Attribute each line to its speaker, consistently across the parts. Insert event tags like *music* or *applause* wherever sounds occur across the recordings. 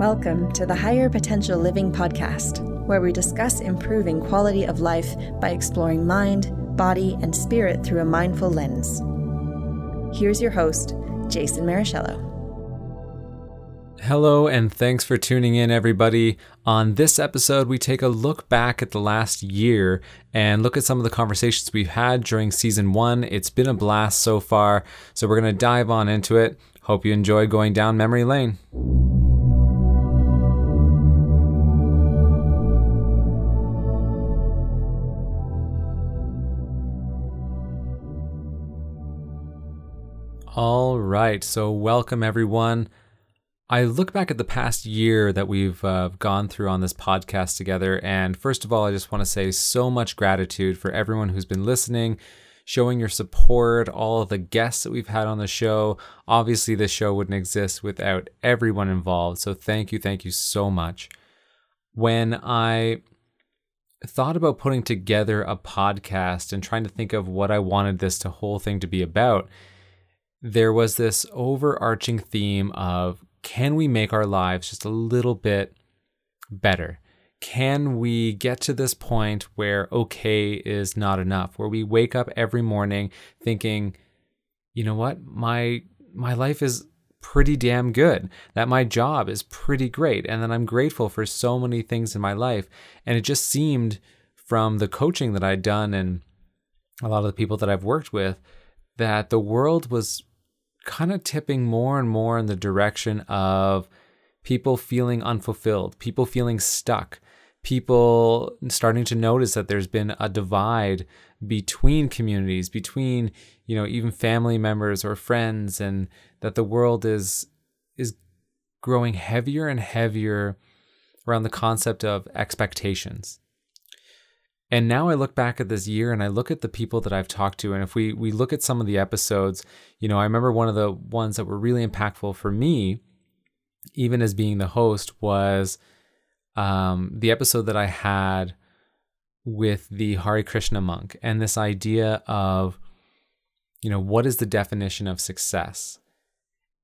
Speaker 1: Welcome to the Higher Potential Living podcast, where we discuss improving quality of life by exploring mind, body, and spirit through a mindful lens. Here's your host, Jason Marichello.
Speaker 2: Hello, and thanks for tuning in, everybody. On this episode, we take a look back at the last year and look at some of the conversations we've had during season one. It's been a blast so far, so we're going to dive on into it. Hope you enjoy going down memory lane. All right, so welcome everyone. I look back at the past year that we've uh, gone through on this podcast together, and first of all, I just want to say so much gratitude for everyone who's been listening, showing your support, all of the guests that we've had on the show. Obviously, this show wouldn't exist without everyone involved, so thank you, thank you so much. When I thought about putting together a podcast and trying to think of what I wanted this whole thing to be about, there was this overarching theme of can we make our lives just a little bit better? Can we get to this point where okay is not enough, where we wake up every morning thinking, you know what, my my life is pretty damn good, that my job is pretty great, and that I'm grateful for so many things in my life. And it just seemed from the coaching that I'd done and a lot of the people that I've worked with that the world was kind of tipping more and more in the direction of people feeling unfulfilled, people feeling stuck, people starting to notice that there's been a divide between communities, between, you know, even family members or friends and that the world is is growing heavier and heavier around the concept of expectations. And now I look back at this year and I look at the people that I've talked to. And if we we look at some of the episodes, you know, I remember one of the ones that were really impactful for me, even as being the host, was um, the episode that I had with the Hare Krishna monk and this idea of, you know, what is the definition of success?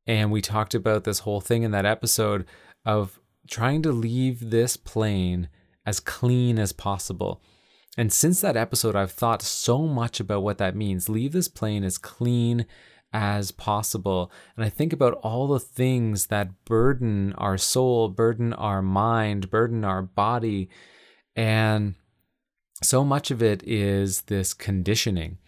Speaker 2: And we talked about this whole thing in that episode of trying to leave this plane as clean as possible and since that episode, I've thought so much about what that means. Leave this plane as clean as possible. And I think about all the things that burden our soul, burden our mind, burden our body. And so much of it is this conditioning.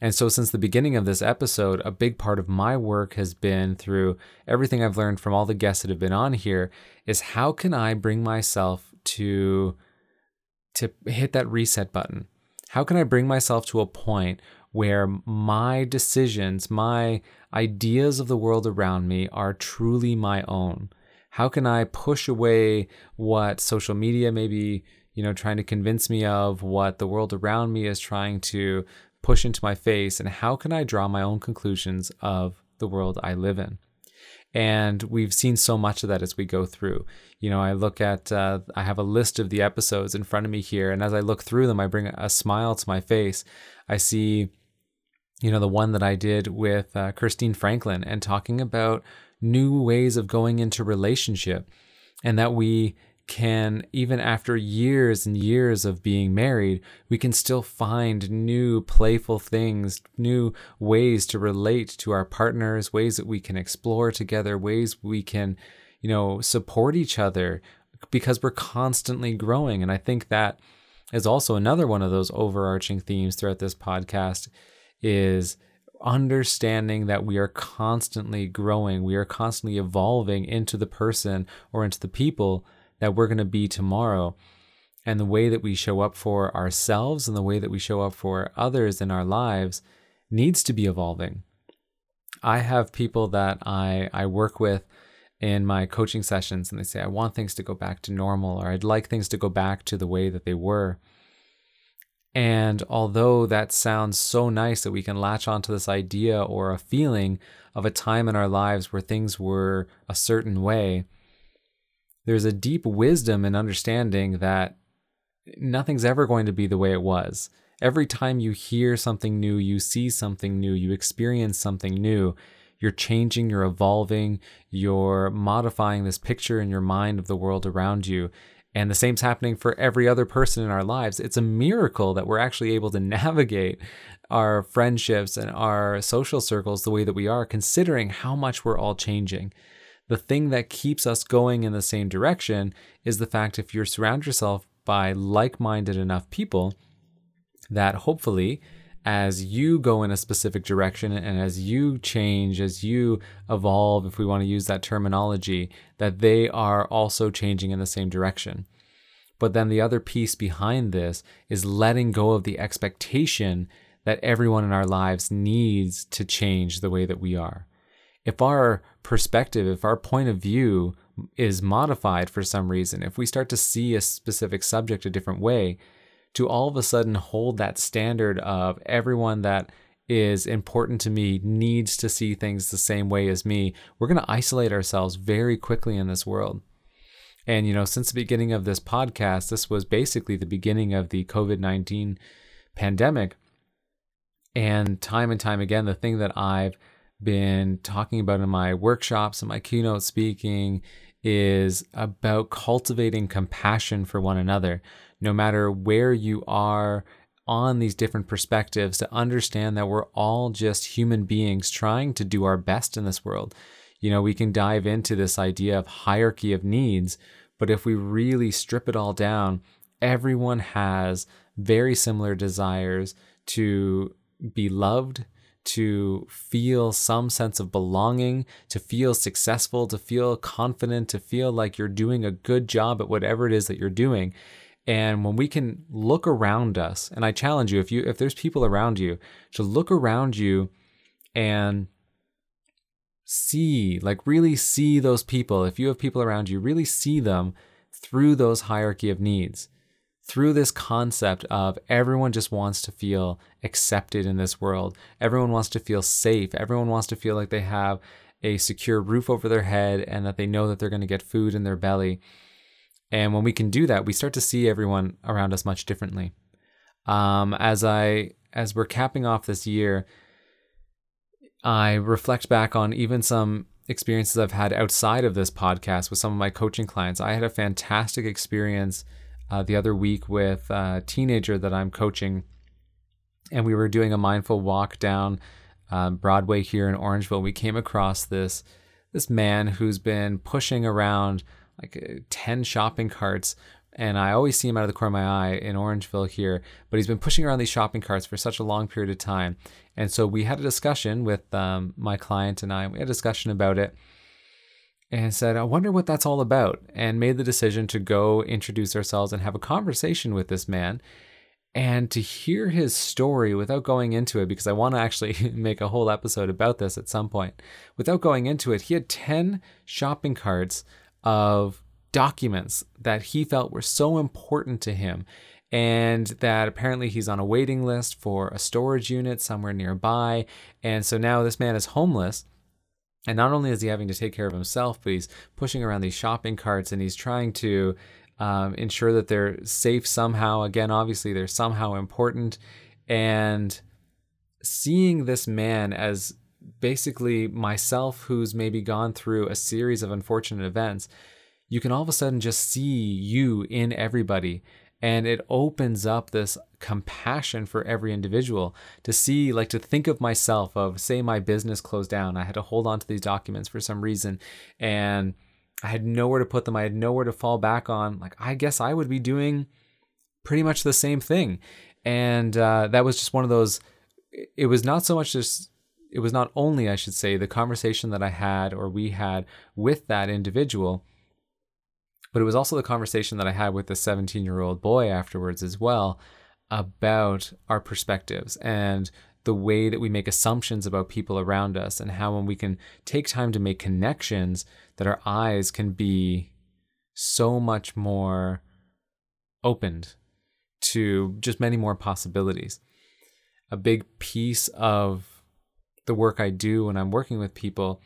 Speaker 2: And so, since the beginning of this episode, a big part of my work has been through everything I've learned from all the guests that have been on here is how can I bring myself to to hit that reset button? How can I bring myself to a point where my decisions, my ideas of the world around me are truly my own? How can I push away what social media may be, you know, trying to convince me of, what the world around me is trying to push into my face, and how can I draw my own conclusions of the world I live in? And we've seen so much of that as we go through. You know i look at uh, i have a list of the episodes in front of me here and as i look through them i bring a smile to my face. I see you know the one that i did with uh, christine franklin and talking about new ways of going into relationship and that we can, even after years and years of being married, we can still find new playful things, new ways to relate to our partners, ways that we can explore together, ways we can, you know, support each other because we're constantly growing. And I think that is also another one of those overarching themes throughout this podcast is understanding that we are constantly growing, we are constantly evolving into the person or into the people that we're going to be tomorrow. And the way that we show up for ourselves and the way that we show up for others in our lives needs to be evolving. I have people that I, I work with in my coaching sessions and they say, I want things to go back to normal or I'd like things to go back to the way that they were. And although that sounds so nice that we can latch onto this idea or a feeling of a time in our lives where things were a certain way, there's a deep wisdom and understanding that nothing's ever going to be the way it was. Every time you hear something new, you see something new, you experience something new, you're changing, you're evolving, you're modifying this picture in your mind of the world around you. And the same's happening for every other person in our lives. It's a miracle that we're actually able to *laughs* navigate our friendships and our social circles the way that we are, considering how much we're all changing. The thing that keeps us going in the same direction is the fact if you surround yourself by like minded enough people that hopefully as you go in a specific direction and as you change, as you evolve, if we want to use that terminology, that they are also changing in the same direction. But then the other piece behind this is letting go of the expectation that everyone in our lives needs to change the way that we are. If our perspective, if our point of view is modified for some reason, if we start to see a specific subject a different way, to all of a sudden hold that standard of everyone that is important to me needs to see things the same way as me, we're going to isolate ourselves very quickly in this world. And, you know, since the beginning of this podcast, this was basically the beginning of the COVID 19 pandemic. And time and time again, the thing that I've been talking about in my workshops and my keynote speaking is about cultivating compassion for one another no matter where you are on these different perspectives, to understand that we're all just human beings trying to do our best in this world. You know, we can dive into this idea of hierarchy of needs, but if we really strip it all down, everyone has very similar desires to be loved, to feel some sense of belonging, to feel successful, to feel confident, to feel like you're doing a good job at whatever it is that you're doing. And when we can look around us, and I challenge you, if you if there's people around you, to look around you and see, like really see those people. If you have people around you, really see them through those hierarchy of needs, through this concept of everyone just wants to feel accepted in this world. Everyone wants to feel safe. Everyone wants to feel like they have a secure roof over their head and that they know that they're going to get food in their belly. And when we can do that, we start to see everyone around us much differently. Um, as I as we're capping off this year, I reflect back on even some experiences I've had outside of this podcast with some of my coaching clients. I had a fantastic experience uh, the other week with a teenager that I'm coaching, and we were doing a mindful walk down um, Broadway here in Orangeville. We came across this this man who's been pushing around like uh, 10 shopping carts and I always see him out of the corner of my eye in Orangeville here, but he's been pushing around these shopping carts for such a long period of time. And so we had a discussion with um, my client and I, we had a discussion about it and said, I wonder what that's all about, and made the decision to go introduce ourselves and have a conversation with this man. And to hear his story without going into it, because I want to actually *laughs* make a whole episode about this at some point, without going into it, he had 10 shopping carts of documents that he felt were so important to him and that apparently he's on a waiting list for a storage unit somewhere nearby. And so now this man is homeless. And not only is he having to take care of himself, but he's pushing around these shopping carts and he's trying to um, ensure that they're safe somehow. Again, obviously, they're somehow important. And seeing this man as basically myself who's maybe gone through a series of unfortunate events, you can all of a sudden just see you in everybody. And it opens up this compassion for every individual to see, like, to think of myself, of say my business closed down. I had to hold on to these documents for some reason. And I had nowhere to put them. I had nowhere to fall back on. Like, I guess I would be doing pretty much the same thing. And uh, that was just one of those, it was not so much just it was not only, I should say, the conversation that I had or we had with that individual, but it was also the conversation that I had with the 17 year old boy afterwards as well about our perspectives and the way that we make assumptions about people around us and how when we can take time to make connections that our eyes can be so much more opened to just many more possibilities. A big piece of the work I do when I'm working with people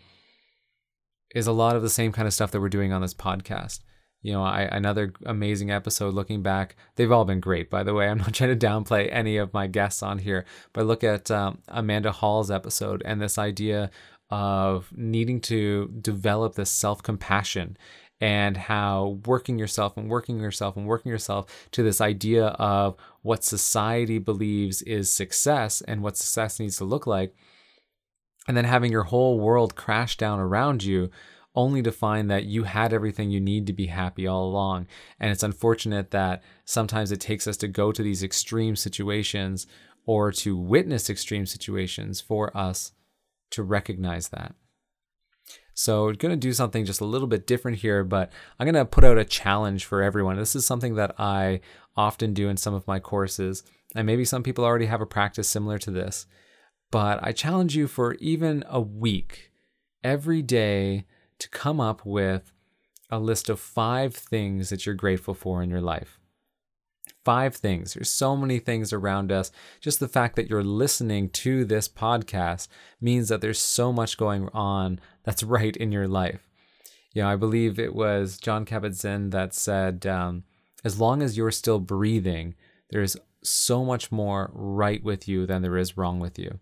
Speaker 2: is a lot of the same kind of stuff that we're doing on this podcast. You know, I, another amazing episode looking back. They've all been great, by the way. *laughs* I'm not trying to downplay any of my guests on here, but look at um, Amanda Hall's episode and this idea of needing to develop this self compassion and how working yourself and working yourself and working yourself to this idea of what society believes is success and what success needs to look like. And then having your whole world crash down around you only to find that you had everything you need to be happy all along. And it's unfortunate that sometimes it takes us to go to these extreme situations or to witness extreme situations for us to recognize that. So, I'm going to do something just a little bit different here, but I'm going to put out a challenge for everyone. This is something that I often do in some of my courses, and maybe some people already have a practice similar to this. But I challenge you for even a week, every day, to come up with a list of five things that you're grateful for in your life. Five things. There's so many things around us. Just the fact that you're listening to this podcast means that there's so much going on that's *laughs* right in your life. You know, I believe it was Jon Kabat-Zinn that said, um, as long as you're still breathing, there's so much more right with you than there is wrong with you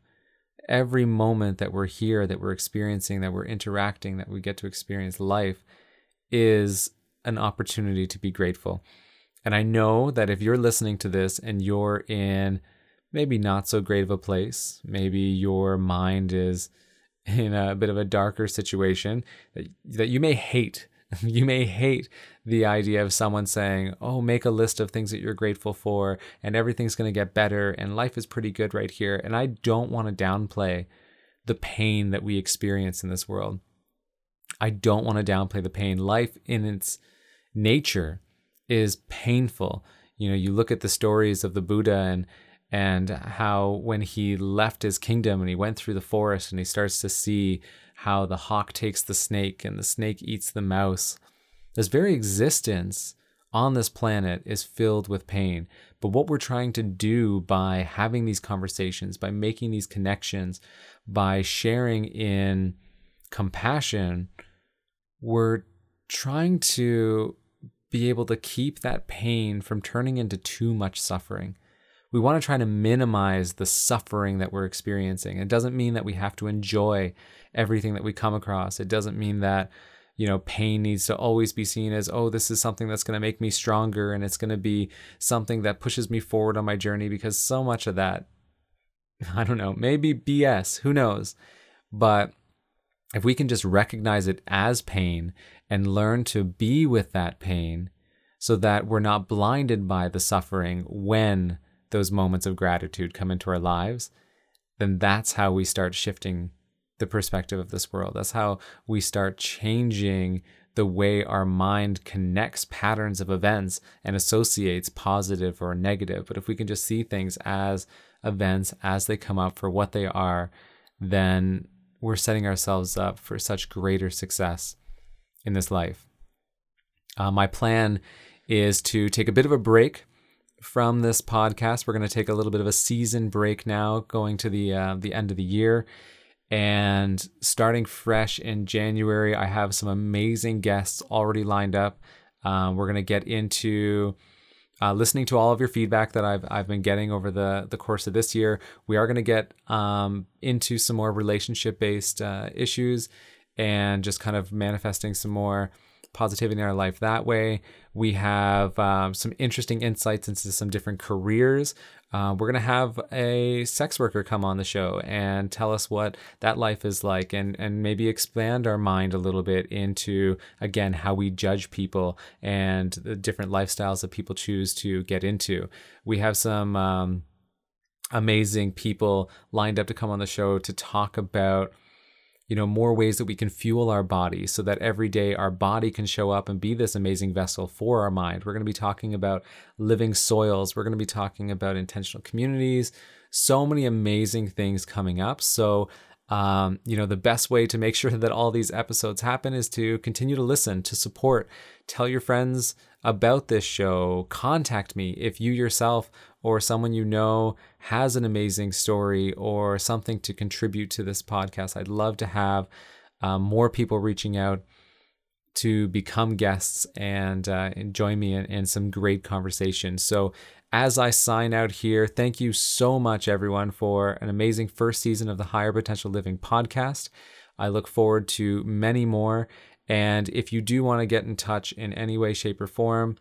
Speaker 2: every moment that we're here, that we're experiencing, that we're interacting, that we get to experience life is an opportunity to be grateful. And I know that if you're listening to this and you're in maybe not so great of a place, maybe your mind is in a bit of a darker situation that, that you may hate *laughs* you may hate the idea of someone saying, Oh, make a list of things that you're grateful for, and everything's going to get better, and life is pretty good right here. And I don't want to downplay the pain that we experience in this world. I don't want to downplay the pain. Life in its nature is painful. You know, you look at the stories of the Buddha and and how when he left his kingdom and he went through the forest and he starts to see how the hawk takes the snake and the snake eats the mouse. This very existence on this planet is filled with pain. But what we're trying to do by having these conversations, by making these connections, by sharing in compassion, we're trying to be able to keep that pain from turning into too much suffering we want to try to minimize the suffering that we're experiencing. It doesn't mean that we have to enjoy everything that we come across. It doesn't mean that, you know, pain needs to always be seen as, oh, this is something that's going to make me stronger and it's going to be something that pushes me forward on my journey because so much of that, *laughs* I don't know, maybe BS, who knows? But if we can just recognize it as pain and learn to be with that pain so that we're not blinded by the suffering when those moments of gratitude come into our lives, then that's how we start shifting the perspective of this world. That's how we start changing the way our mind connects patterns of events and associates positive or negative. But if we can just see things as events as they come up for what they are, then we're setting ourselves up for such greater success in this life. Uh, my plan is to take a bit of a break from this podcast. We're going to take a little bit of a season break now, going to the uh, the end of the year, and starting fresh in January. I have some amazing guests already lined up. Um, we're going to get into uh, listening to all of your feedback that I've I've been getting over the the course of this year. We are going to get um, into some more relationship based uh, issues and just kind of manifesting some more positivity in our life that way. We have um, some interesting insights into some different careers. Uh, we're going to have a sex worker come on the show and tell us what that life is like and, and maybe expand our mind a little bit into, again, how we judge people and the different lifestyles that people choose to get into. We have some um, amazing people lined up to come on the show to talk about you know, more ways that we can fuel our body so that every day our body can show up and be this amazing vessel for our mind. We're going to be talking about living soils. We're going to be talking about intentional communities. So many amazing things coming up. So, um, you know, the best way to make *laughs* sure that all these episodes happen is to continue to listen, to support, tell your friends about this show. Contact me if you yourself or someone you know has an amazing story or something to contribute to this podcast. I'd love to have um, more people reaching out to become guests and, uh, and join me in, in some great conversations. So, as I sign out here, thank you so much, everyone, for an amazing first season of the Higher Potential Living podcast. I look forward to many more. And if you do want to get in touch in any way, shape, or form,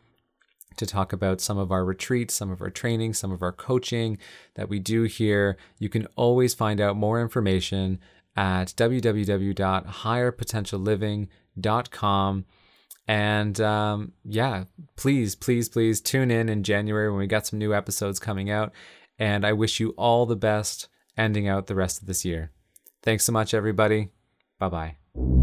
Speaker 2: to talk about some of our retreats, some of our training, some of our coaching that we do here, you can always find out more information at www.higherpotentialliving.com. And um, yeah, please, please, please tune in in January when we got some new episodes coming out. And I wish you all the best ending out the rest of this year. Thanks so much, everybody. Bye bye.